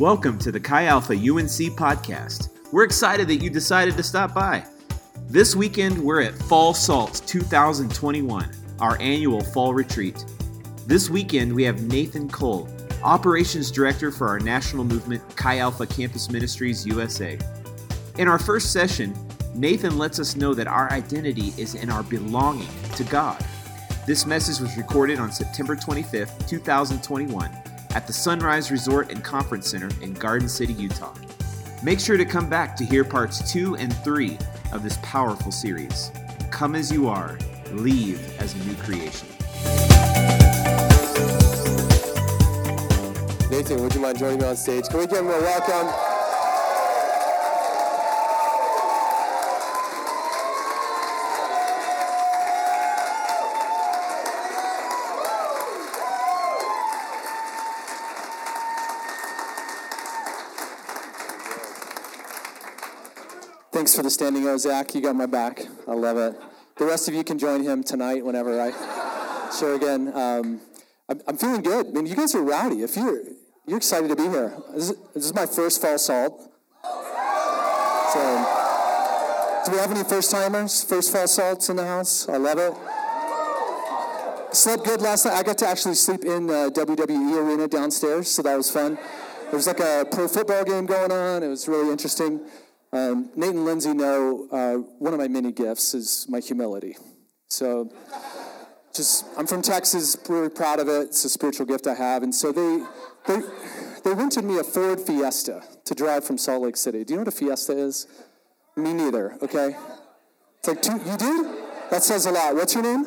Welcome to the Chi Alpha UNC podcast. We're excited that you decided to stop by. This weekend, we're at Fall Salts 2021, our annual fall retreat. This weekend, we have Nathan Cole, Operations Director for our national movement, Chi Alpha Campus Ministries USA. In our first session, Nathan lets us know that our identity is in our belonging to God. This message was recorded on September 25th, 2021 at the Sunrise Resort and Conference Center in Garden City, Utah. Make sure to come back to hear parts two and three of this powerful series. Come as you are, leave as a new creation. Nathan, would you mind joining me on stage? Can we give him a welcome? The standing O, Zach. You got my back. I love it. The rest of you can join him tonight whenever I share again. Um, I'm, I'm, feeling good. I mean, you guys are rowdy. If you're you're excited to be here, this is, this is my first fall salt. So, do we have any first timers? First fall salts in the house? I love it. Slept good last night. I got to actually sleep in the WWE arena downstairs, so that was fun. There was like a pro football game going on. It was really interesting. Um, Nate and Lindsay know uh, one of my many gifts is my humility. So, just I'm from Texas, really proud of it. It's a spiritual gift I have, and so they they they rented me a Ford Fiesta to drive from Salt Lake City. Do you know what a Fiesta is? Me neither. Okay, it's like two. You do? That says a lot. What's your name?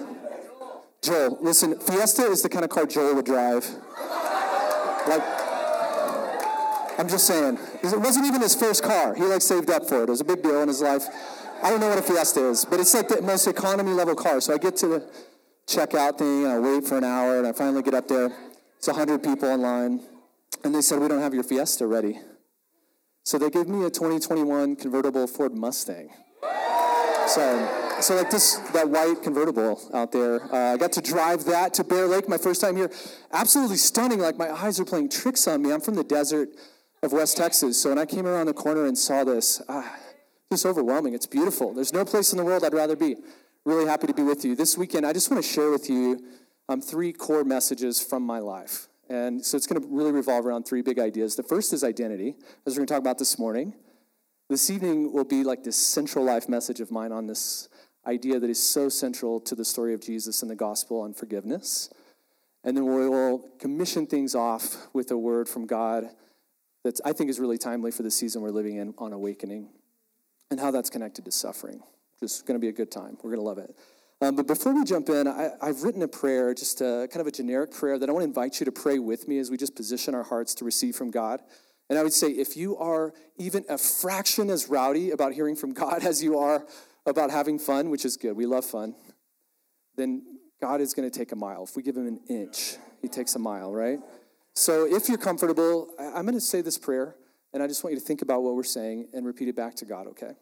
Joel. Listen, Fiesta is the kind of car Joel would drive. Like I'm just saying. It wasn't even his first car. He like saved up for it. It was a big deal in his life. I don't know what a Fiesta is, but it's like the most economy level car. So I get to the checkout thing and I wait for an hour and I finally get up there. It's 100 people in line. And they said, We don't have your Fiesta ready. So they gave me a 2021 convertible Ford Mustang. So, so like this, that white convertible out there. Uh, I got to drive that to Bear Lake my first time here. Absolutely stunning. Like my eyes are playing tricks on me. I'm from the desert of West Texas. So when I came around the corner and saw this, ah, just overwhelming. It's beautiful. There's no place in the world I'd rather be. Really happy to be with you. This weekend, I just want to share with you um, three core messages from my life. And so it's going to really revolve around three big ideas. The first is identity, as we're going to talk about this morning. This evening will be like this central life message of mine on this idea that is so central to the story of Jesus and the gospel on forgiveness. And then we will commission things off with a word from God that I think is really timely for the season we're living in on awakening and how that's connected to suffering. Just going to be a good time. We're going to love it. Um, but before we jump in, I, have written a prayer, just a, kind of a generic prayer that I want to invite you to pray with me as we just position our hearts to receive from God. And I would say, if you are even a fraction as rowdy about hearing from God as you are about having fun, which is good, we love fun, then God is going to take a mile. If we give him an inch, he takes a mile, right? So if you're comfortable, I'm going to say this prayer, and I just want you to think about what we're saying and repeat it back to God, okay?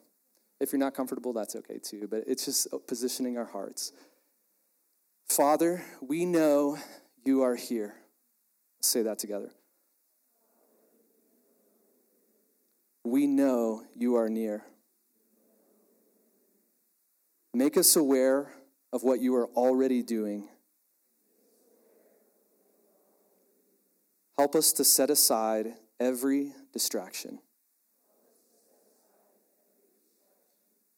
If you're not comfortable, that's okay too, but it's just positioning our hearts. Father, we know you are here. Let's say that together. We know you are near. Make us aware of what you are already doing Help us to set aside every distraction,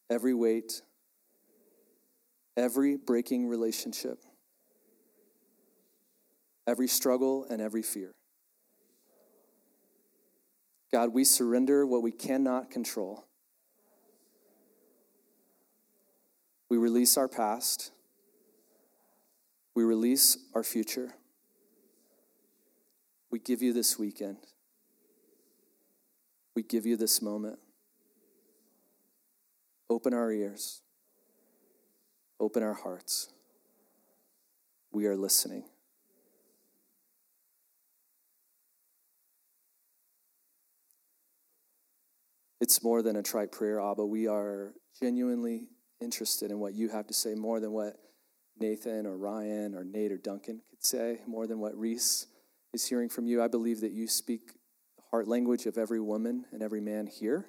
every weight, every breaking relationship, every struggle, and every fear. God, we surrender what we cannot control. We release our past. We release our future we give you this weekend. We give you this moment. Open our ears. Open our hearts. We are listening. It's more than a trite prayer, Abba. We are genuinely interested in what you have to say, more than what Nathan or Ryan or Nate or Duncan could say, more than what Reese is hearing from you. I believe that you speak the heart language of every woman and every man here.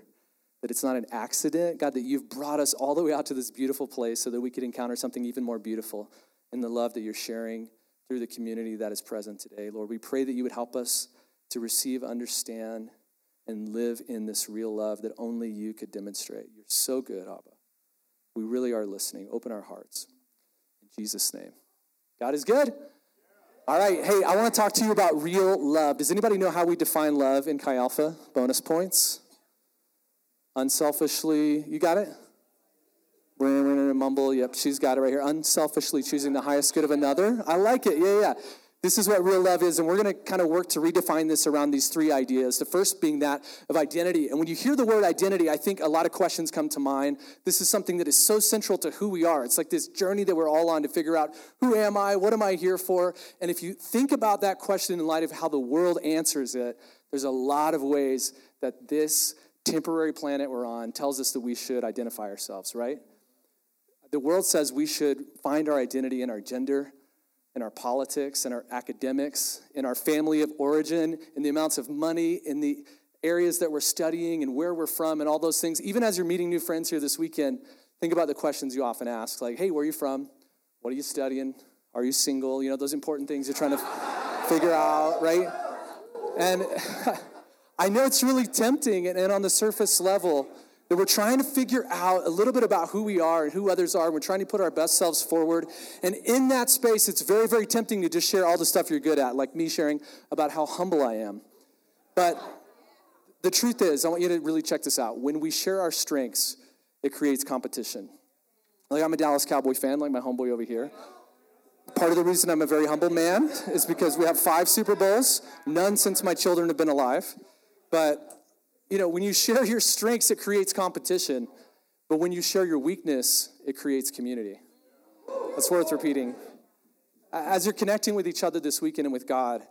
That it's not an accident, God, that you've brought us all the way out to this beautiful place so that we could encounter something even more beautiful in the love that you're sharing through the community that is present today. Lord, we pray that you would help us to receive, understand, and live in this real love that only you could demonstrate. You're so good, Abba. We really are listening. Open our hearts. In Jesus' name. God is good. All right. Hey, I want to talk to you about real love. Does anybody know how we define love in Chi Alpha? Bonus points. Unselfishly, you got it? Mumble. Yep, she's got it right here. Unselfishly choosing the highest good of another. I like it. Yeah, yeah. This is what real love is, and we're going to kind of work to redefine this around these three ideas. The first being that of identity. And when you hear the word identity, I think a lot of questions come to mind. This is something that is so central to who we are. It's like this journey that we're all on to figure out who am I? What am I here for? And if you think about that question in light of how the world answers it, there's a lot of ways that this temporary planet we're on tells us that we should identify ourselves, right? The world says we should find our identity in our gender in our politics, in our academics, in our family of origin, in the amounts of money, in the areas that we're studying and where we're from, and all those things. Even as you're meeting new friends here this weekend, think about the questions you often ask like, hey, where are you from? What are you studying? Are you single? You know, those important things you're trying to figure out, right? And I know it's really tempting, and, on the surface level, that we're trying to figure out a little bit about who we are and who others are. We're trying to put our best selves forward. And in that space, it's very, very tempting to just share all the stuff you're good at, like me sharing about how humble I am. But the truth is, I want you to really check this out. When we share our strengths, it creates competition. Like I'm a Dallas Cowboy fan, like my homeboy over here. Part of the reason I'm a very humble man is because we have five Super Bowls, none since my children have been alive. But you know, when you share your strengths, it creates competition. But when you share your weakness, it creates community. That's worth repeating. As you're connecting with each other this weekend and with God,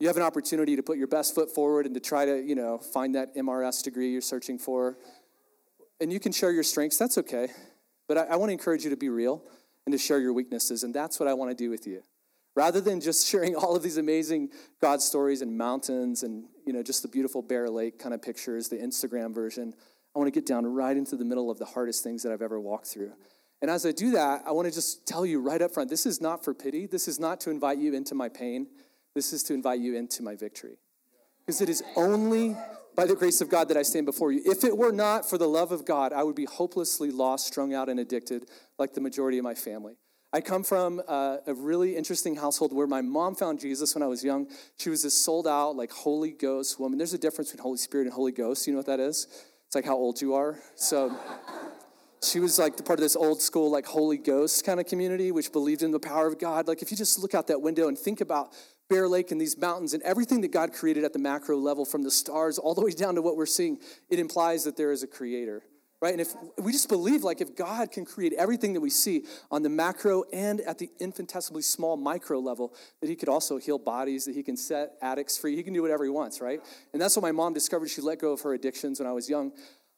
you have an opportunity to put your best foot forward and to try to, you know, find that MRS degree you're searching for. And you can share your strengths, that's okay. But I, I want to encourage you to be real and to share your weaknesses. And that's what I want to do with you. Rather than just sharing all of these amazing God stories and mountains and you know just the beautiful Bear Lake kind of pictures, the Instagram version, I want to get down right into the middle of the hardest things that I've ever walked through. And as I do that, I want to just tell you right up front this is not for pity. This is not to invite you into my pain. This is to invite you into my victory. Because it is only by the grace of God that I stand before you. If it were not for the love of God, I would be hopelessly lost, strung out, and addicted like the majority of my family. I come from a, a, really interesting household where my mom found Jesus when I was young. She was this sold out, like Holy Ghost woman. There's a difference between Holy Spirit and Holy Ghost. You know what that is? It's like how old you are. So she was like the part of this old school, like Holy Ghost kind of community, which believed in the power of God. Like if you just look out that window and think about Bear Lake and these mountains and everything that God created at the macro level, from the stars all the way down to what we're seeing, it implies that there is a creator right? And if we just believe, like, if God can create everything that we see on the macro and at the infinitesimally small micro level, that He could also heal bodies, that He can set addicts free, He can do whatever He wants, right? And that's what my mom discovered. She let go of her addictions when I was young.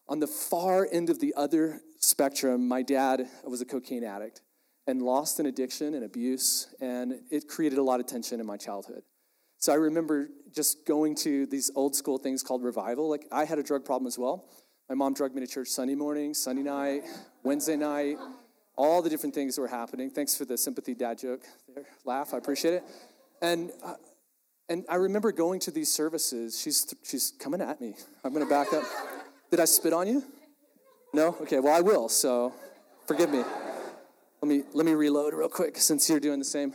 On the far end of the other spectrum, my dad was a cocaine addict and lost an addiction and abuse, and it created a lot of tension in my childhood. So I remember just going to these old school things called revival. Like, I had a drug problem as well. My mom drugged me to church Sunday morning, Sunday night, Wednesday night, all the different things that were happening. Thanks for the sympathy dad joke there. Laugh, I appreciate it. And uh, and I remember going to these services. She's she's coming at me. I'm going to back up. Did I spit on you? No? Okay, well I will. So forgive me. Let me let me reload real quick since you're doing the same.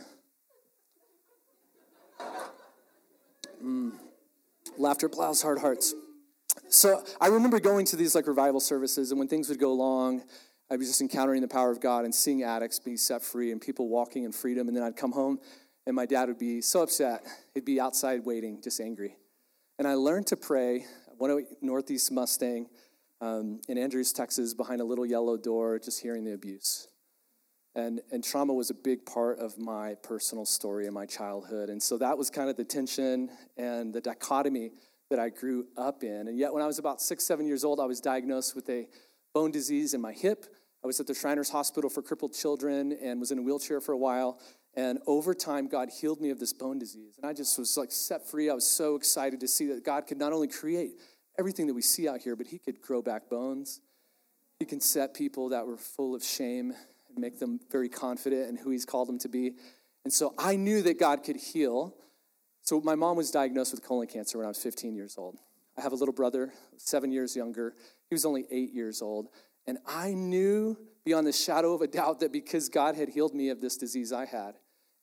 Mm. Laughter plows hard hearts. So I remember going to these like revival services, and when things would go long, I was just encountering the power of God and seeing addicts be set free and people walking in freedom. And then I'd come home, and my dad would be so upset. He'd be outside waiting, just angry. And I learned to pray. One Northeast Mustang um, in Andrews, Texas, behind a little yellow door, just hearing the abuse. And, and trauma was a big part of my personal story in my childhood. And so that was kind of the tension and the dichotomy that I grew up in. And yet, when I was about six, seven years old, I was diagnosed with a bone disease in my hip. I was at the Shriners Hospital for Crippled Children and was in a wheelchair for a while. And over time, God healed me of this bone disease. And I just was like set free. I was so excited to see that God could not only create everything that we see out here, but He could grow back bones. He can set people that were full of shame and make them very confident in who He's called them to be. And so I knew that God could heal. So my mom was diagnosed with colon cancer when I was 15 years old. I have a little brother, seven years younger. He was only eight years old. And I knew beyond the shadow of a doubt that because God had healed me of this disease I had,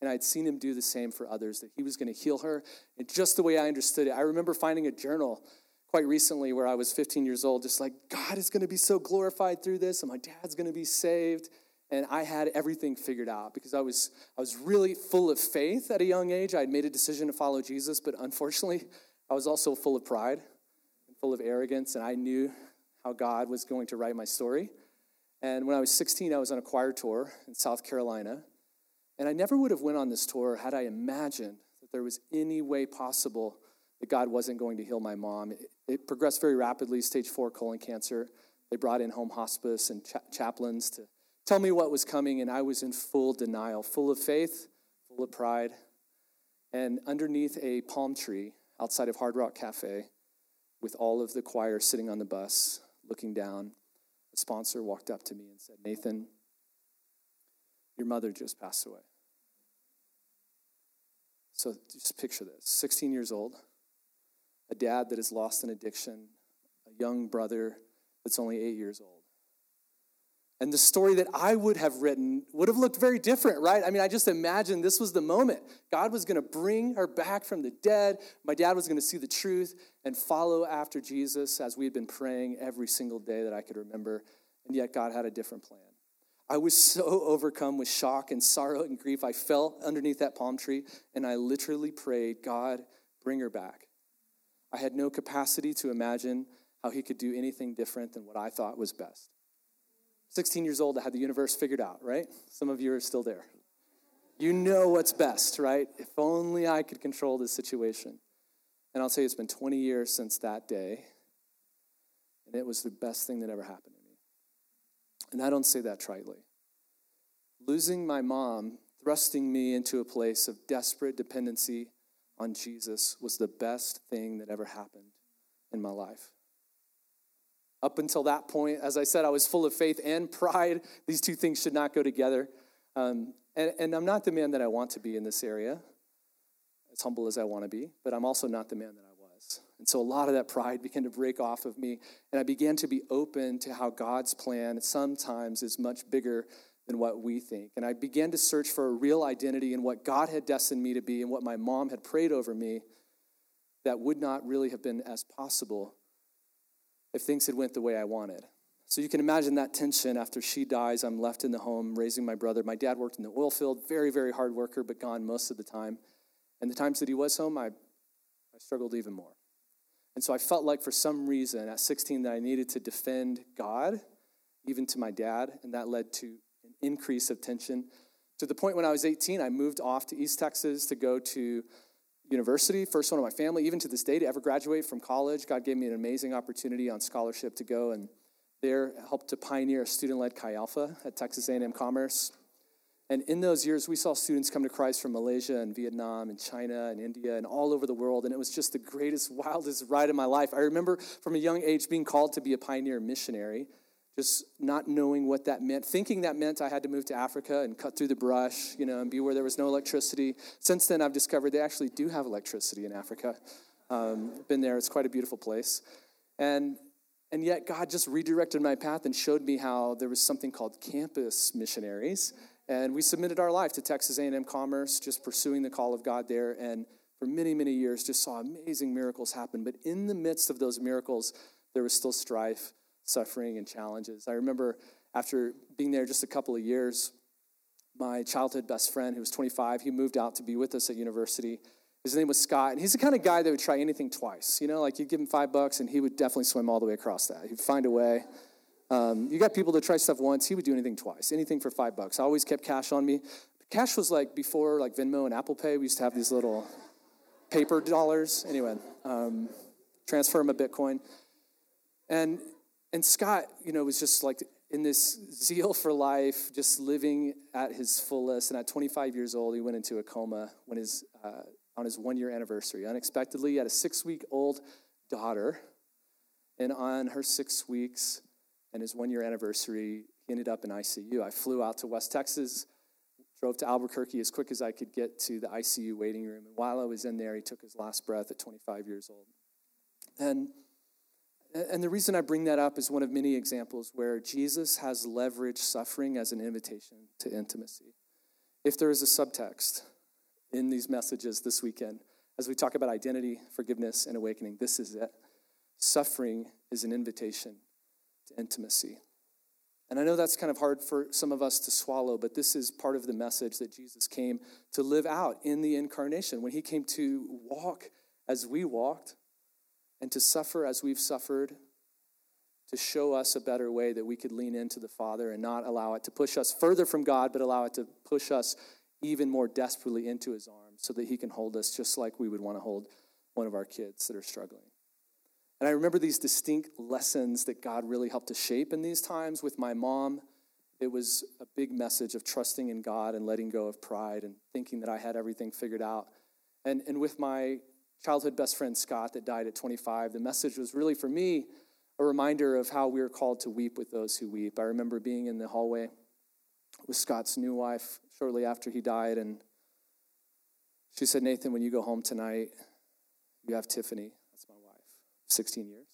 and I'd seen him do the same for others, that he was going to heal her in just the way I understood it. I remember finding a journal quite recently where I was 15 years old, just like, God is going to be so glorified through this, and my dad's going to be saved. And I had everything figured out because I was, I was really full of faith at a young age. I had made a decision to follow Jesus, but unfortunately, I was also full of pride and full of arrogance, and I knew how God was going to write my story. And when I was 16, I was on a choir tour in South Carolina and I never would have went on this tour had I imagined that there was any way possible that God wasn't going to heal my mom. It, it progressed very rapidly, stage four colon cancer. They brought in home hospice and cha- chaplains to tell me what was coming, and I was in full denial, full of faith, full of pride. And underneath a palm tree outside of Hard Rock Cafe, with all of the choir sitting on the bus, looking down, a sponsor walked up to me and said, Nathan, your mother just passed away. So just picture this 16 years old, a dad that has lost an addiction, a young brother that's only eight years old. And the story that I would have written would have looked very different, right? I mean, I just imagined this was the moment. God was going to bring her back from the dead. My dad was going to see the truth and follow after Jesus as we had been praying every single day that I could remember. And yet, God had a different plan. I was so overcome with shock and sorrow and grief. I fell underneath that palm tree and I literally prayed, God, bring her back. I had no capacity to imagine how he could do anything different than what I thought was best. 16 years old, I had the universe figured out, right? Some of you are still there. You know what's best, right? If only I could control this situation. And I'll tell you, it's been 20 years since that day, and it was the best thing that ever happened to me. and I don't say that tritely. Losing my mom, thrusting me into a place of desperate dependency on Jesus, was the best thing that ever happened in my life. Up until that point, as I said, I was full of faith and pride. These two things should not go together. Um, and, and I'm not the man that I want to be in this area, as humble as I want to be, but I'm also not the man that I was. and so a lot of that pride began to break off of me. And I began to be open to how God's plan sometimes is much bigger than what we think. And I began to search for a real identity in what God had destined me to be and what my mom had prayed over me that would not really have been as possible if things had went the way I wanted. So you can imagine that tension after she dies. I'm left in the home raising my brother. My dad worked in the oil field, very, very hard worker, but gone most of the time. And the times that he was home, I, I struggled even more. And so I felt like for some reason at 16 that I needed to defend God, even to my dad, and that led to an increase of tension. To the point when I was 18, I moved off to East Texas to go to university, first one of my family, even to this day, to ever graduate from college. God gave me an amazing opportunity on scholarship to go and there helped to pioneer a student-led Chi Alpha at Texas A&M Commerce. And in those years, we saw students come to Christ from Malaysia and Vietnam and China and India and all over the world. And it was just the greatest, wildest ride of my life. I remember from a young age being called to be a pioneer missionary, just not knowing what that meant, thinking that meant I had to move to Africa and cut through the brush, you know, and be where there was no electricity. Since then, I've discovered they actually do have electricity in Africa. Um, been there, it's quite a beautiful place. And and yet, God just redirected my path and showed me how there was something called campus missionaries and we submitted our life to Texas A&M Commerce, just pursuing the call of God there. And for many, many years, just saw amazing miracles happen. But in the midst of those miracles, there was still strife, suffering, and challenges. I remember after being there just a couple of years, my childhood best friend, who was 25, he moved out to be with us at university. His name was Scott, and he's the kind of guy that would try anything twice. You know, like you'd give him five bucks, and he would definitely swim all the way across that. He'd find a way. Um, you got people that try stuff once. He would do anything twice, anything for five bucks. I always kept cash on me. Cash was like before like Venmo and Apple Pay. We used to have these little paper dollars. Anyway, um, transfer him a Bitcoin. And and Scott, you know, was just like in this zeal for life, just living at his fullest. And at 25 years old, he went into a coma when his, uh, on his one year anniversary. Unexpectedly, he had a six week old daughter. And on her six weeks and his one year anniversary, he ended up in ICU. I flew out to West Texas, drove to Albuquerque as quick as I could get to the ICU waiting room. And while I was in there, he took his last breath at 25 years old. And and the reason I bring that up is one of many examples where Jesus has leveraged suffering as an invitation to intimacy. If there is a subtext in these messages this weekend, as we talk about identity, forgiveness, and awakening, this is it. Suffering is an invitation to intimacy. And I know that's kind of hard for some of us to swallow, but this is part of the message that Jesus came to live out in the incarnation. When he came to walk as we walked, and to suffer as we've suffered, to show us a better way that we could lean into the Father and not allow it to push us further from God, but allow it to push us even more desperately into His arms so that He can hold us just like we would want to hold one of our kids that are struggling. And I remember these distinct lessons that God really helped to shape in these times with my mom. It was a big message of trusting in God and letting go of pride and thinking that I had everything figured out. And, and with my childhood best friend Scott that died at 25, the message was really for me a reminder of how we are called to weep with those who weep. I remember being in the hallway with Scott's new wife shortly after he died, and she said, Nathan, when you go home tonight, you have Tiffany, that's my wife, 16 years.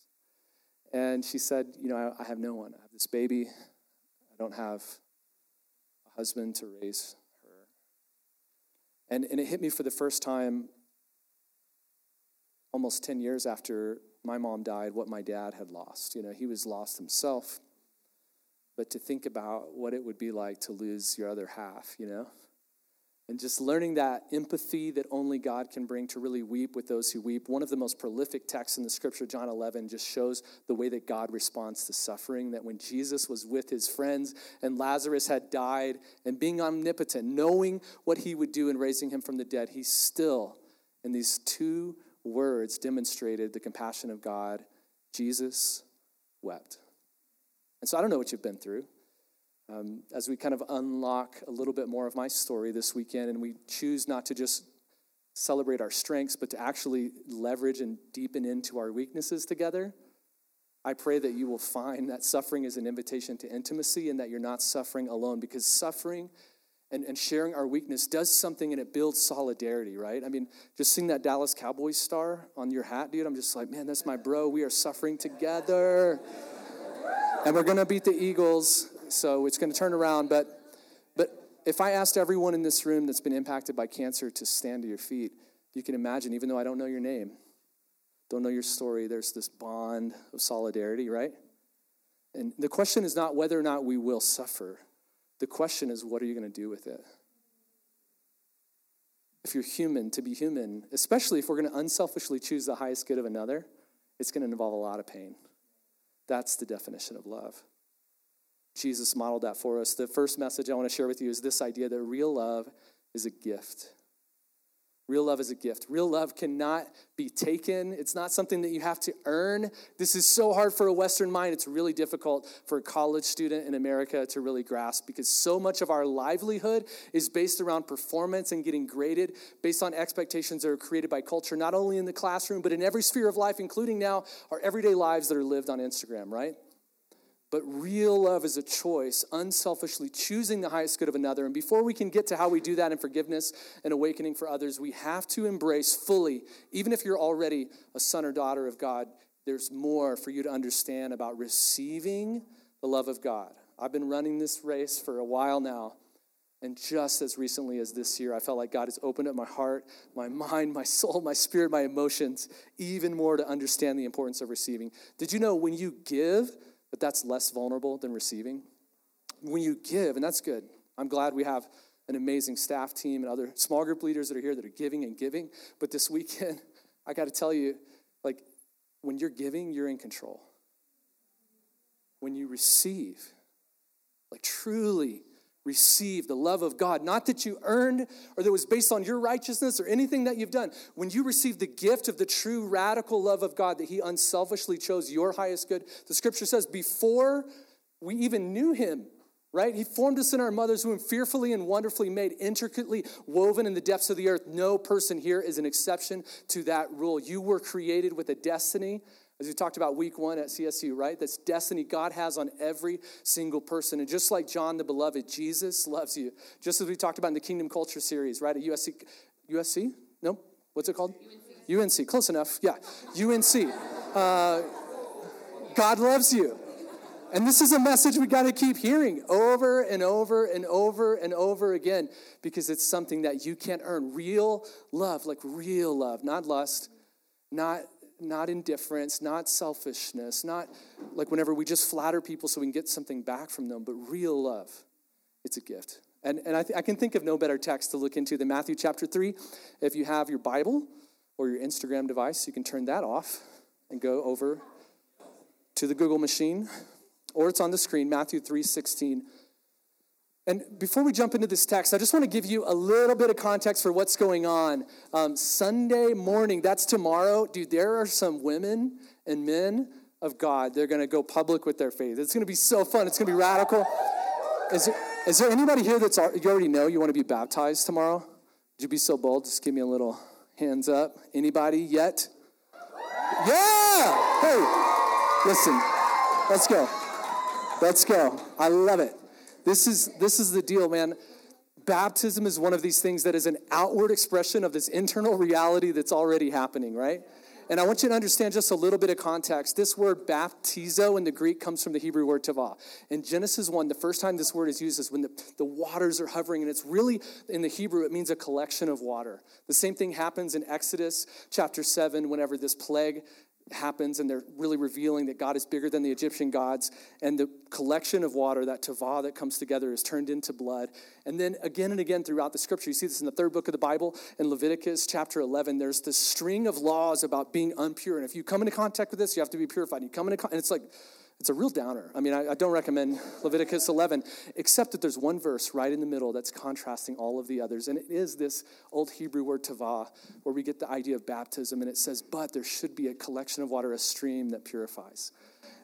And she said, You know, I, I have no one. I have this baby. I don't have a husband to raise her. And, and it hit me for the first time almost 10 years after my mom died, what my dad had lost. You know, he was lost himself. But to think about what it would be like to lose your other half, you know? And just learning that empathy that only God can bring to really weep with those who weep. One of the most prolific texts in the scripture, John 11, just shows the way that God responds to suffering. That when Jesus was with his friends and Lazarus had died, and being omnipotent, knowing what he would do in raising him from the dead, he still, in these two words demonstrated the compassion of God. Jesus wept. And so I don't know what you've been through. Um, as we kind of unlock a little bit more of my story this weekend, and we choose not to just celebrate our strengths, but to actually leverage and deepen into our weaknesses together. I pray that you will find that suffering is an invitation to intimacy and that you're not suffering alone because suffering and, and sharing our weakness does something and it builds solidarity, right? I mean, just seeing that Dallas Cowboys star on your hat, dude, I'm just like, man, that's my bro. We are suffering together. And we're going to beat the Eagles, so it's going to turn around. But, but if I asked everyone in this room that's been impacted by cancer to stand to your feet, you can imagine, even though I don't know your name, don't know your story, there's this bond of solidarity, right? And the question is not whether or not we will suffer the question is, what are you going to do with it? If you're human, to be human, especially if we're going to unselfishly choose the highest good of another, it's going to involve a lot of pain. That's the definition of love. Jesus modeled that for us. The first message I want to share with you is this idea that real love is a gift. Real love is a gift. Real love cannot be taken. It's not something that you have to earn. This is so hard for a Western mind. It's really difficult for a college student in America to really grasp because so much of our livelihood is based around performance and getting graded based on expectations that are created by culture, not only in the classroom, but in every sphere of life, including now our everyday lives that are lived on Instagram, right? But real love is a choice, unselfishly choosing the highest good of another. And before we can get to how we do that in forgiveness and awakening for others, we have to embrace fully, even if you're already a son or daughter of God, there's more for you to understand about receiving the love of God. I've been running this race for a while now. And just as recently as this year, I felt like God has opened up my heart, my mind, my soul, my spirit, my emotions, even more to understand the importance of receiving. Did you know when you give, but that's less vulnerable than receiving. When you give, and that's good. I'm glad we have an amazing staff team and other small group leaders that are here that are giving and giving. But this weekend, I got to tell you, like, when you're giving, you're in control. When you receive, like, truly receive the love of God, not that you earned or that was based on your righteousness or anything that you've done. When you receive the gift of the true radical love of God, that He unselfishly chose your highest good, the scripture says, before we even knew him, right? He formed us in our mother's womb, fearfully and wonderfully made, intricately woven in the depths of the earth. No person here is an exception to that rule. You were created with a destiny as we talked about week one at CSU, right? That's destiny God has on every single person. And just like John the Beloved, Jesus loves you. Just as we talked about in the Kingdom Culture series, right? At USC, USC? No? What's it called? UNC. UNC. Close enough. Yeah. UNC. Uh, God loves you. And this is a message we got to keep hearing over and over and over and over again because it's something that you can't earn. Real love, like real love, not lust, not not indifference, not selfishness, not like whenever we just flatter people so we can get something back from them, but real love. It's a gift. And, and I, th- I can think of no better text to look into than Matthew chapter 3. If you have your Bible or your Instagram device, you can turn that off and go over to the Google machine, or it's on the screen, Matthew 3 16 and before we jump into this text, I just want to give you a little bit of context for what's going on. Um, Sunday morning, that's tomorrow. Dude, there are some women and men of God. They're going to go public with their faith. It's going to be so fun. It's going to be radical. Is there, is there anybody here that's you already know you want to be baptized tomorrow? Would you be so bold? Just give me a little hands up. Anybody yet? Yeah! Hey, listen, let's go. Let's go. I love it. This is, this is the deal, man. Baptism is one of these things that is an outward expression of this internal reality that's already happening, right? And I want you to understand just a little bit of context. This word baptizo in the Greek comes from the Hebrew word tava. In Genesis 1, the first time this word is used is when the, the waters are hovering, and it's really, in the Hebrew, it means a collection of water. The same thing happens in Exodus chapter 7, whenever this plague happens and they're really revealing that God is bigger than the Egyptian gods. And the collection of water, that tava that comes together, is turned into blood. And then again and again throughout the scripture, you see this in the third book of the Bible, in Leviticus chapter 11, there's this string of laws about being unpure. And if you come into contact with this, you have to be purified. You come into and it's like, it's a real downer. I mean, I, I, don't recommend Leviticus 11, except that there's one verse right in the middle that's contrasting all of the others. And it is this old Hebrew word tava, where we get the idea of baptism. And it says, but there should be a collection of water, a stream that purifies.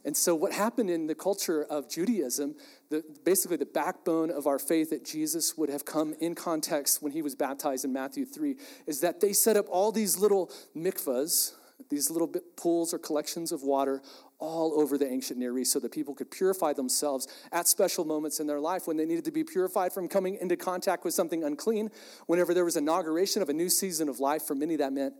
And so, what happened in the culture of Judaism, the, basically the backbone of our faith that Jesus would have come in context when he was baptized in Matthew 3, is that they set up all these little mikvahs, these little pools or collections of water all over the ancient Near East so that people could purify themselves at special moments in their life when they needed to be purified from coming into contact with something unclean. Whenever there was inauguration of a new season of life, for many that meant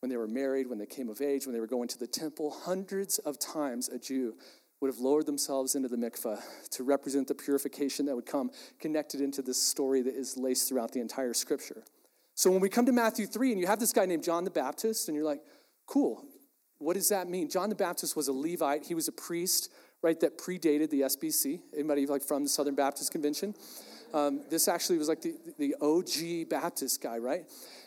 when they were married, when they came of age, when they were going to the temple. Hundreds of times a Jew would have lowered themselves into the mikveh to represent the purification that would come connected into this story that is laced throughout the entire scripture. So when we come to Matthew 3 and you have this guy named John the Baptist, and you're like, cool, what does that mean? John the Baptist was a Levite. He was a priest, right, that predated the SBC. Anybody like from the Southern Baptist Convention? Um, this actually was like the, the OG Baptist guy, right?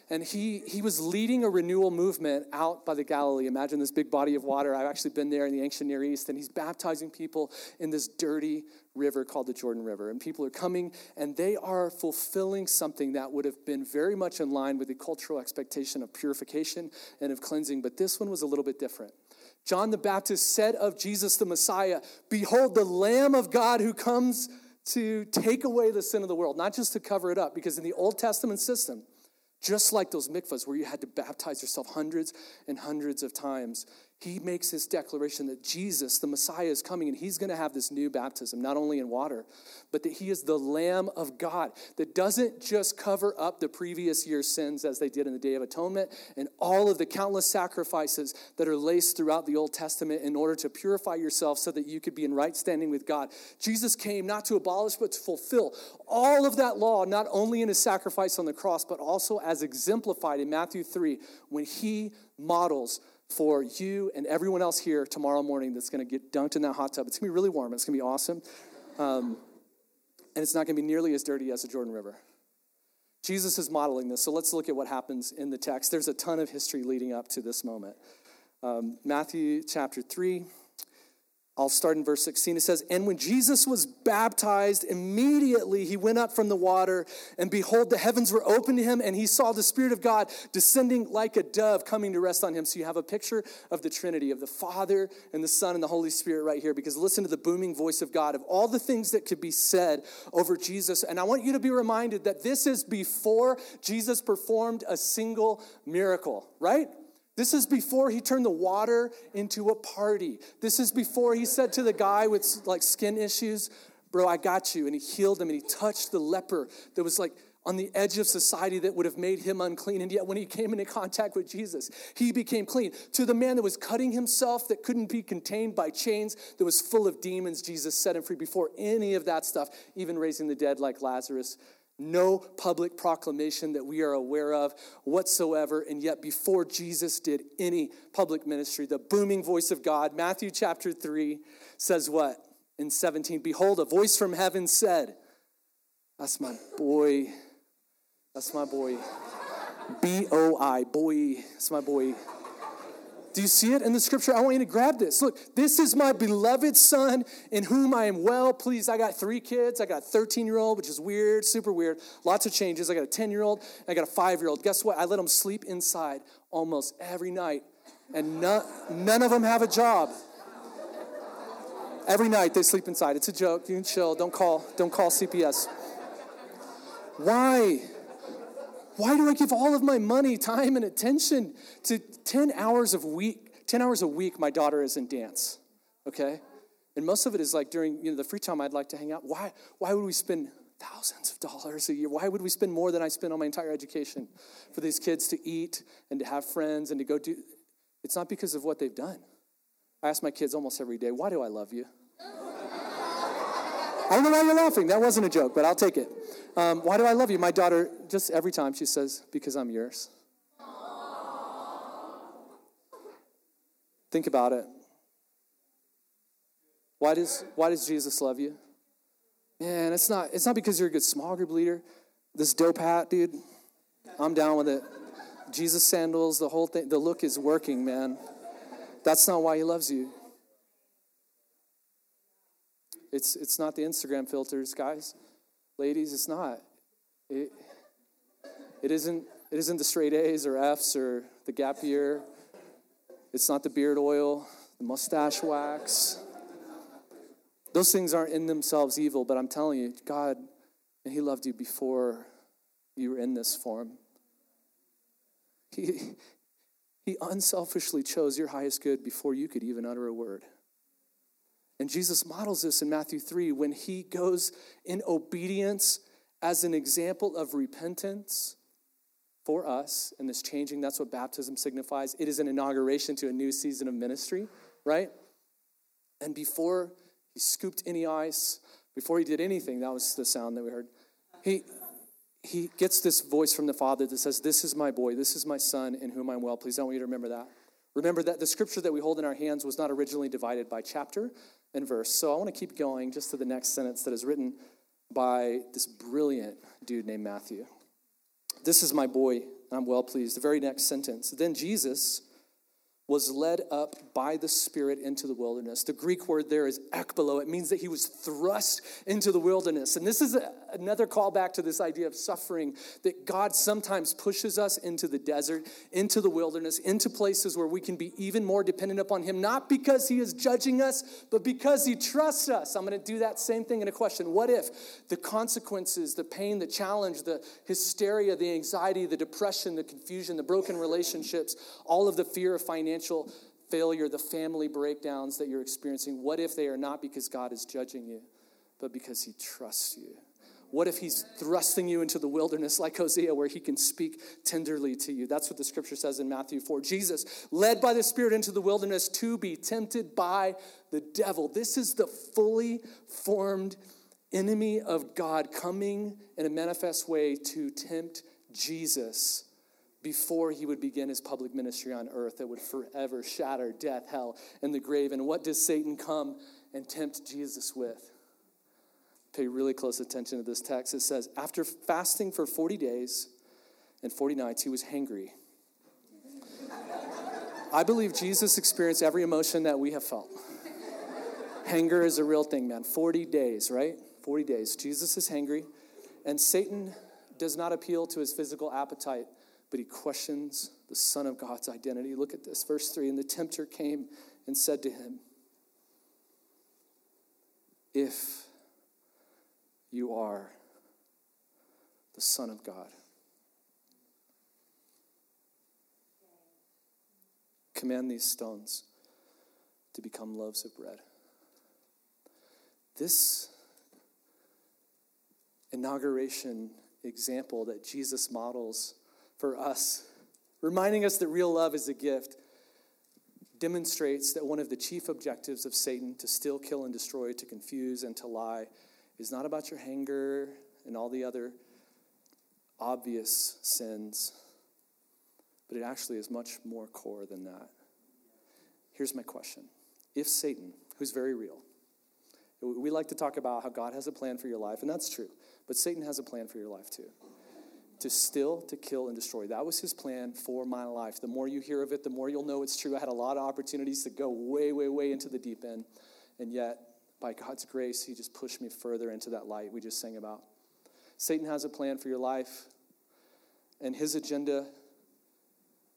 And he, he was leading a renewal movement out by the Galilee. Imagine this big body of water. I've actually been there in the ancient Near East, and he's baptizing people in this dirty river called the Jordan River. And people are coming, and they are fulfilling something that would have been very much in line with the cultural expectation of purification and of cleansing, but this one was a little bit different. John the Baptist said of Jesus the Messiah, Behold, the Lamb of God who comes to take away the sin of the world, not just to cover it up, because in the Old Testament system, just like those mikvahs where you had to baptize yourself hundreds and hundreds of times, he makes this declaration that Jesus, the Messiah, is coming and he's going to have this new baptism, not only in water, but that he is the Lamb of God that doesn't just cover up the previous year's sins as they did in the Day of Atonement and all of the countless sacrifices that are laced throughout the Old Testament in order to purify yourself so that you could be in right standing with God. Jesus came not to abolish, but to fulfill all of that law, not only in his sacrifice on the cross, but also as exemplified in Matthew 3 when he models for you and everyone else here tomorrow morning that's going to get dunked in that hot tub. It's going to be really warm. It's going to be awesome. Um, and it's not going to be nearly as dirty as the Jordan River. Jesus is modeling this. So let's look at what happens in the text. There's a ton of history leading up to this moment. Um, Matthew chapter 3, I'll start in verse 16. It says, And when Jesus was baptized, immediately he went up from the water, and behold, the heavens were opened to him, and he saw the Spirit of God descending like a dove coming to rest on him. So you have a picture of the Trinity, of the Father and the Son and the Holy Spirit right here, because listen to the booming voice of God, of all the things that could be said over Jesus. And I want you to be reminded that this is before Jesus performed a single miracle, right? This is before he turned the water into a party. This is before he said to the guy with like skin issues, Bro, I got you. And he healed him and he touched the leper that was like on the edge of society that would have made him unclean. And yet, when he came into contact with Jesus, he became clean. To the man that was cutting himself, that couldn't be contained by chains, that was full of demons, Jesus set him free before any of that stuff, even raising the dead like Lazarus no public proclamation that we are aware of whatsoever. And yet, before Jesus did any public ministry, the booming voice of God, Matthew chapter 3 says what? In 17, behold, a voice from heaven said, That's my boy. That's my boy. B O I, boy. That's my boy. Do you see it in the scripture? I want you to grab this. Look, this is my beloved son in whom I am well pleased. I got three kids. I got a 13 year old, which is weird, super weird. Lots of changes. I got a 10 year old. I got a five year old. Guess what? I let them sleep inside almost every night, and none, none of them have a job. Every night they sleep inside. It's a joke. You can chill. Don't call. Don't call CPS. Why? Why do I give all of my money, time, and attention to 10 hours of week? 10 hours a week, my daughter is in dance, okay? And most of it is like during you know, the free time I'd like to hang out. Why, why would we spend thousands of dollars a year? Why would we spend more than I spend on my entire education for these kids to eat and to have friends and to go do? It's not because of what they've done. I ask my kids almost every day, why do I love you? I don't know why you're laughing. That wasn't a joke, but I'll take it. Um, why do I love you? My daughter, just every time she says, because I'm yours. Think about it. Why does, why does Jesus love you? Man, it's not, it's not because you're a good small group leader. This dope hat, dude, I'm down with it. Jesus sandals, the whole thing, the look is working, man. That's not why he loves you. It's, it's not the Instagram filters, guys. Ladies, it's not. It, it, isn't, it isn't the straight A's or F's or the gap year. It's not the beard oil, the mustache wax. Those things aren't in themselves evil, but I'm telling you, God, and He loved you before you were in this form. He, he unselfishly chose your highest good before you could even utter a word. And Jesus models this in Matthew 3 when he goes in obedience as an example of repentance for us and this changing. That's what baptism signifies. It is an inauguration to a new season of ministry, right? And before he scooped any ice, before he did anything, that was the sound that we heard. He he gets this voice from the Father that says, This is my boy, this is my son in whom I'm well pleased. I want you to remember that. Remember that the scripture that we hold in our hands was not originally divided by chapter, and verse. So I want to keep going just to the next sentence that is written by this brilliant dude named Matthew. This is my boy, I'm well pleased. The very next sentence. Then Jesus was led up by the Spirit into the wilderness. The Greek word there is ekbalo. It means that he was thrust into the wilderness. And this is a, another callback to this idea of suffering that God sometimes pushes us into the desert, into the wilderness, into places where we can be even more dependent upon him, not because he is judging us, but because he trusts us. I'm going to do that same thing in a question. What if the consequences, the pain, the challenge, the hysteria, the anxiety, the depression, the confusion, the broken relationships, all of the fear of financial financial failure, the family breakdowns that you're experiencing, what if they are not because God is judging you, but because He trusts you? What if he's thrusting you into the wilderness like Hosea, where he can speak tenderly to you? That's what the scripture says in Matthew 4. Jesus, led by the Spirit into the wilderness to be tempted by the devil. This is the fully formed enemy of God coming in a manifest way to tempt Jesus before he would begin his public ministry on earth that would forever shatter death, hell, and the grave. And what does Satan come and tempt Jesus with? Pay really close attention to this text. It says, After fasting for 40 days and 40 nights, he was hangry. I believe Jesus experienced every emotion that we have felt. Hanger is a real thing, man. 40 days, right? 40 days. Jesus is hangry, and Satan does not appeal to his physical appetite, but he questions the Son of God's identity. Look at this, verse 3. And the tempter came and said to him, If you are the Son of God, command these stones to become loaves of bread. This inauguration example that Jesus models for us, reminding us that real love is a gift, demonstrates that one of the chief objectives of Satan to steal, kill, and destroy, to confuse, and to lie is not about your anger and all the other obvious sins, but it actually is much more core than that. Here's my question If Satan, who's very real, we like to talk about how God has a plan for your life, and that's true. But Satan has a plan for your life too to steal, to kill, and destroy. That was his plan for my life. The more you hear of it, the more you'll know it's true. I had a lot of opportunities to go way, way, way into the deep end. And yet, by God's grace, he just pushed me further into that light we just sang about. Satan has a plan for your life, and his agenda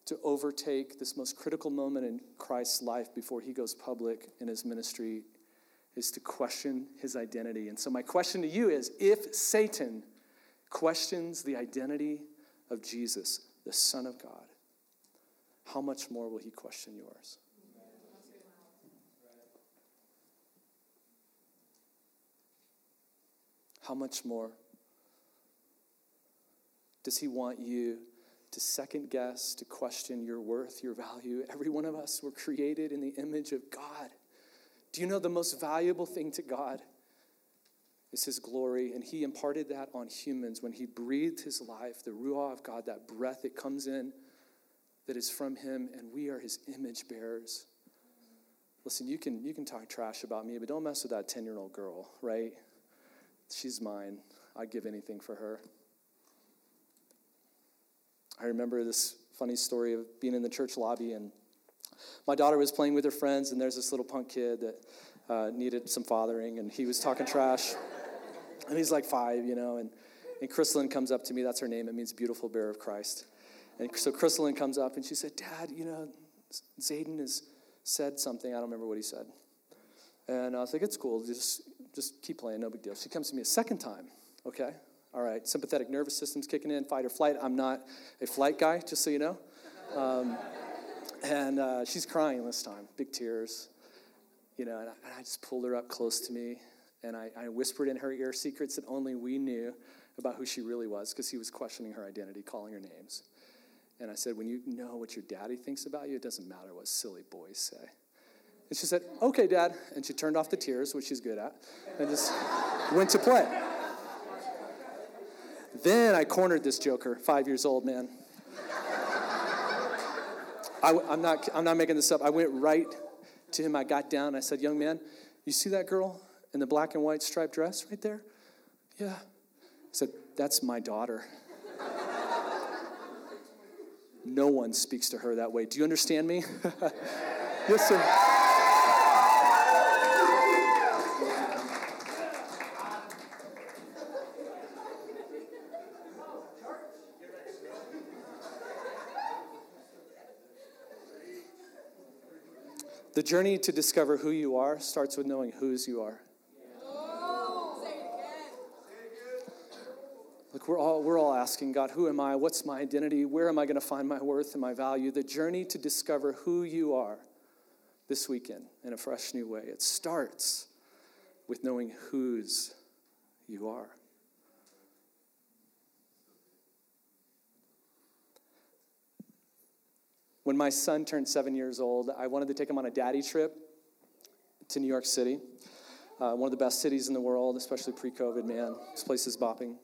to overtake this most critical moment in Christ's life before he goes public in his ministry is to question his identity. And so, my question to you is if Satan questions the identity of Jesus, the Son of God, how much more will he question yours? How much more does he want you to second guess, to question your worth, your value? Every one of us were created in the image of God. Do you know the most valuable thing to God is His glory? And He imparted that on humans when He breathed His life, the Ruah of God, that breath that comes in that is from Him, and we are His image bearers. Listen, you can, you can talk trash about me, but don't mess with that 10 year old girl, right? She's mine. I'd give anything for her. I remember this funny story of being in the church lobby and my daughter was playing with her friends, and there's this little punk kid that uh, needed some fathering, and he was talking trash. And he's like five, you know, and, and Crystalline comes up to me. That's her name. It means beautiful bearer of Christ. And so Crystalline comes up, and she said, Dad, you know, Zayden has said something. I don't remember what he said. And I was like, it's cool. Just, just keep playing. No big deal. She comes to me a second time. Okay. All right. Sympathetic nervous system's kicking in, fight or flight. I'm not a flight guy, just so you know. Um, and uh, she's crying this time, big tears. You know, and I, and I just pulled her up close to me, and I, I whispered in her ear secrets that only we knew about who she really was, because he was questioning her identity, calling her names. And I said, When you know what your daddy thinks about you, it doesn't matter what silly boys say. And she said, Okay, dad. And she turned off the tears, which she's good at, and just went to play. Then I cornered this joker, five years old, man. I, am not, I'm not making this up. I went right to him. I got down. I said, Young man, you see that girl in the black and white striped dress right there? Yeah. I said, That's my daughter. no one speaks to her that way. Do you understand me? yes, sir. The journey to discover who you are starts with knowing whose you are. We're all, we're all asking God, who am I? What's my identity? Where am I going to find my worth and my value? The journey to discover who you are this weekend in a fresh new way. It starts with knowing whose you are. When my son turned seven years old, I wanted to take him on a daddy trip to New York City, uh, one of the best cities in the world, especially pre COVID, man. This place is bopping.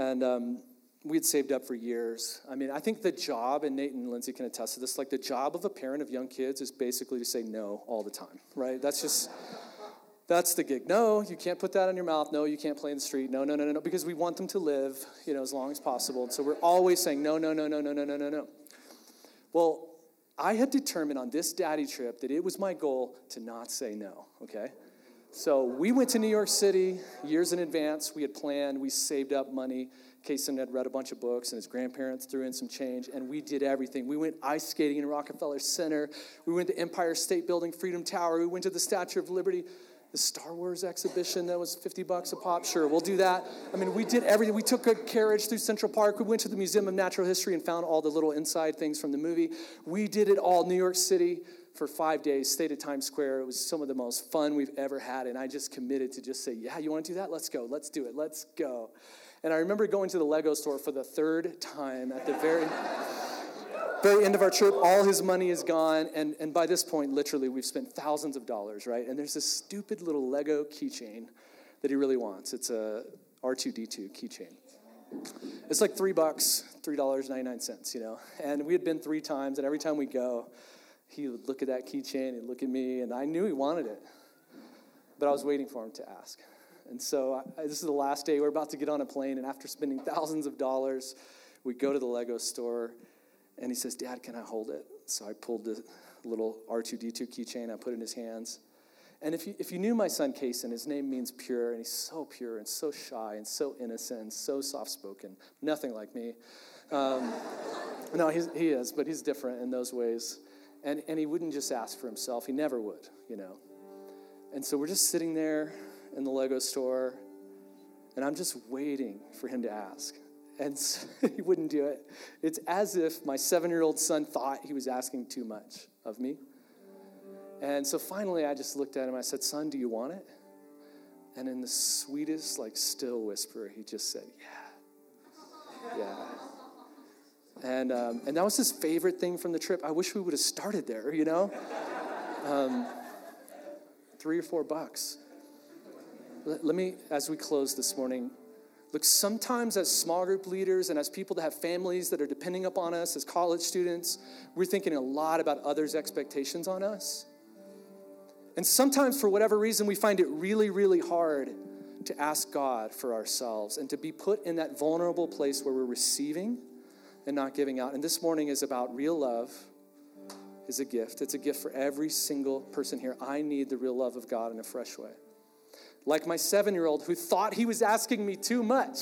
And um, we had saved up for years. I mean, I think the job, and Nate and Lindsay can attest to this, like the job of a parent of young kids is basically to say no all the time, right? That's just, that's the gig. No, you can't put that in your mouth. No, you can't play in the street. No, no, no, no, no, because we want them to live, you know, as long as possible. And so we're always saying no, no, no, no, no, no, no, no, no. Well, I had determined on this daddy trip that it was my goal to not say no, okay? So we went to New York City years in advance. We had planned, we saved up money. Kason had read a bunch of books, and his grandparents threw in some change, and we did everything. We went ice skating in Rockefeller Center. We went to Empire State Building, Freedom Tower. We went to the Statue of Liberty the Star Wars exhibition that was 50 bucks a pop. Sure, we'll do that. I mean, we did everything. We took a carriage through Central Park. We went to the Museum of Natural History and found all the little inside things from the movie. We did it all. New York City for five days, stayed at Times Square. It was some of the most fun we've ever had. And I just committed to just say, yeah, you want to do that? Let's go. Let's do it. Let's go. And I remember going to the Lego store for the third time at the very very end of our trip, all his money is gone. And, and by this point, literally, we've spent thousands of dollars, right? And there's this stupid little Lego keychain that he really wants. It's a R2D2 keychain. It's like three bucks, $3.99, you know? And we had been three times, and every time we go, he would look at that keychain and look at me, and I knew he wanted it. But I was waiting for him to ask. And so I, this is the last day. We're about to get on a plane, and after spending thousands of dollars, we go to the Lego store and he says, Dad, can I hold it? So I pulled the little R2D2 keychain, I put in his hands. And if you, if you knew my son Kason, his name means pure, and he's so pure and so shy and so innocent and so soft spoken, nothing like me. Um, no, he is, but he's different in those ways. And, and he wouldn't just ask for himself, he never would, you know. And so we're just sitting there in the Lego store, and I'm just waiting for him to ask and so he wouldn't do it. It's as if my seven year old son thought he was asking too much of me. And so finally, I just looked at him. I said, Son, do you want it? And in the sweetest, like, still whisper, he just said, Yeah. Yeah. And, um, and that was his favorite thing from the trip. I wish we would have started there, you know? Um, three or four bucks. Let, let me, as we close this morning, Look, sometimes as small group leaders and as people that have families that are depending upon us, as college students, we're thinking a lot about others' expectations on us. And sometimes, for whatever reason, we find it really, really hard to ask God for ourselves and to be put in that vulnerable place where we're receiving and not giving out. And this morning is about real love is a gift. It's a gift for every single person here. I need the real love of God in a fresh way like my seven year old who thought he was asking me too much.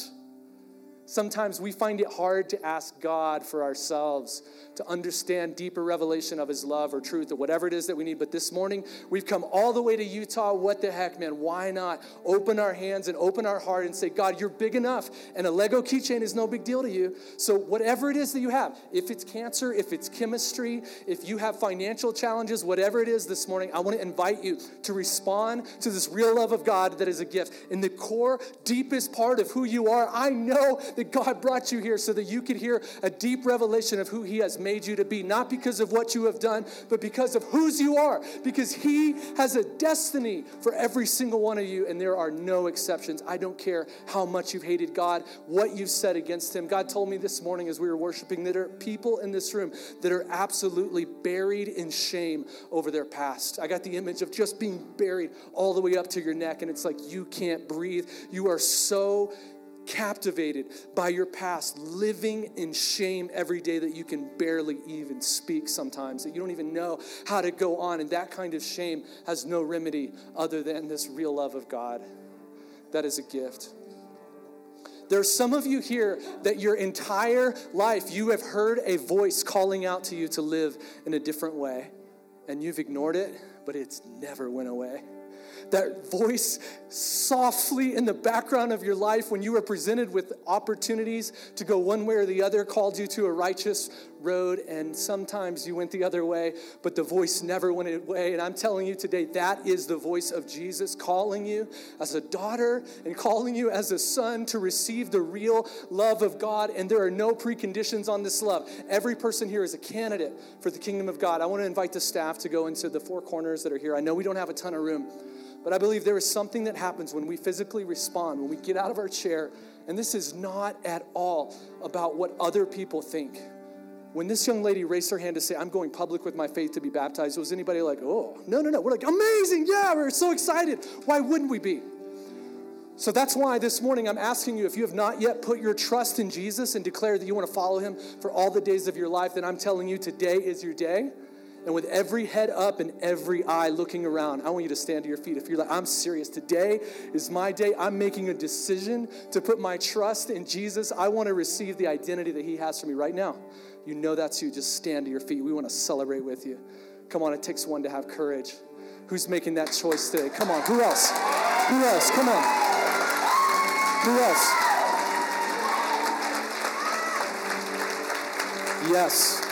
Sometimes we find it hard to ask God for ourselves to understand deeper revelation of His love or truth or whatever it is that we need. But this morning, we've come all the way to Utah. What the heck, man? Why not open our hands and open our heart and say, God, you're big enough. And a Lego keychain is no big deal to you. So, whatever it is that you have, if it's cancer, if it's chemistry, if you have financial challenges, whatever it is this morning, I want to invite you to respond to this real love of God that is a gift. In the core, deepest part of who you are, I know that God brought you here so that you could hear a deep revelation of who He has made you to be, not because of what you have done, but because of whose you are, because He has a destiny for every single one of you, and there are no exceptions. I don't care how much you've hated God, what you've said against Him. God told me this morning as we were worshiping that there are people in this room that are absolutely buried in shame over their past. I got the image of just being buried all the way up to your neck, and it's like you can't breathe. You are so captivated by your past, living in shame every day that you can barely even speak sometimes, that you don't even know how to go on. And that kind of shame has no remedy other than this real love of God. That is a gift. There are some of you here that your entire life you have heard a voice calling out to you to live in a different way, and you've ignored it, but it's never went away that voice softly in the background of your life when you were presented with opportunities to go one way or the other, called you to a righteous road, and sometimes you went the other way, but the voice never went away. And I'm telling you today, that is the voice of Jesus calling you as a daughter and calling you as a son to receive the real love of God. And there are no preconditions on this love. Every person here is a candidate for the kingdom of God. I want to invite the staff to go into the four corners that are here. I know we don't have a ton of room. But I believe there is something that happens when we physically respond, when we get out of our chair. And this is not at all about what other people think. When this young lady raised her hand to say, I'm going public with my faith to be baptized, was anybody like, oh, no, no, no. We're like, amazing. Yeah, we're so excited. Why wouldn't we be? So that's why this morning I'm asking you if you have not yet put your trust in Jesus and declared that you want to follow him for all the days of your life, then I'm telling you today is your day. And with every head up and every eye looking around, I want you to stand to your feet. If you're like, I'm serious, today is my day. I'm making a decision to put my trust in Jesus. I want to receive the identity that He has for me right now. You know that's you. Just stand to your feet. We want to celebrate with you. Come on, it takes one to have courage. Who's making that choice today? Come on, who else? Who else? Come on. Who else? Yes.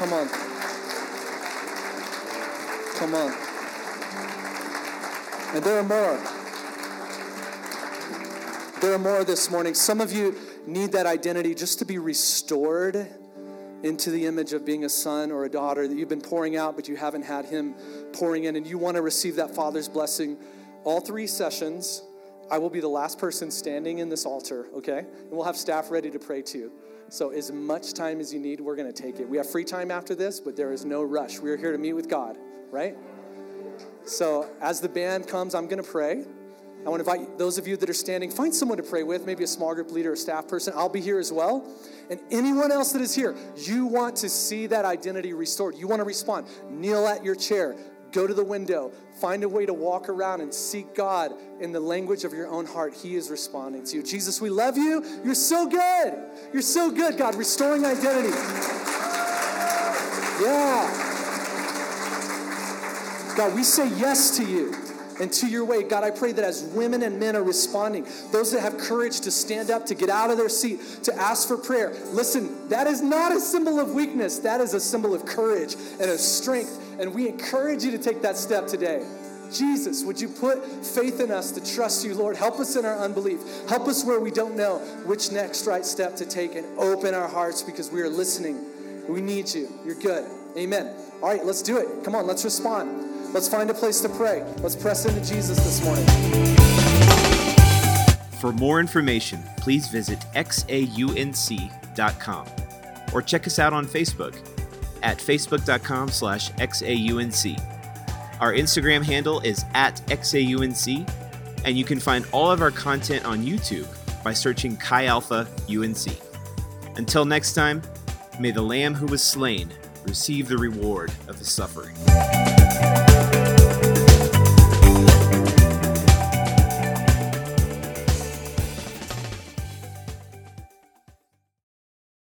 Come on. Come on. And there are more. There are more this morning. Some of you need that identity just to be restored into the image of being a son or a daughter that you've been pouring out, but you haven't had Him pouring in, and you want to receive that Father's blessing. All three sessions, I will be the last person standing in this altar, okay? And we'll have staff ready to pray to. So, as much time as you need, we're going to take it. We have free time after this, but there is no rush. We are here to meet with God right? So as the band comes, I'm going to pray. I want to invite those of you that are standing, find someone to pray with, maybe a small group leader or staff person. I'll be here as well. And anyone else that is here, you want to see that identity restored. You want to respond. Kneel at your chair, go to the window, find a way to walk around and seek God in the language of your own heart. He is responding to you. Jesus, we love you. You're so good. You're so good, God, restoring identity. Yeah. God, we say yes to you and to your way. God, I pray that as women and men are responding, those that have courage to stand up, to get out of their seat, to ask for prayer, listen, that is not a symbol of weakness. That is a symbol of courage and of strength. And we encourage you to take that step today. Jesus, would you put faith in us to trust you, Lord? Help us in our unbelief. Help us where we don't know which next right step to take and open our hearts because we are listening. We need you. You're good. Amen. All right, let's do it. Come on, let's respond. Let's find a place to pray. Let's press into Jesus this morning. For more information, please visit xaunc.com or check us out on Facebook at facebook.com slash xaunc. Our Instagram handle is at xaunc, and you can find all of our content on YouTube by searching Chi Alpha UNC. Until next time, may the Lamb who was slain receive the reward of his suffering.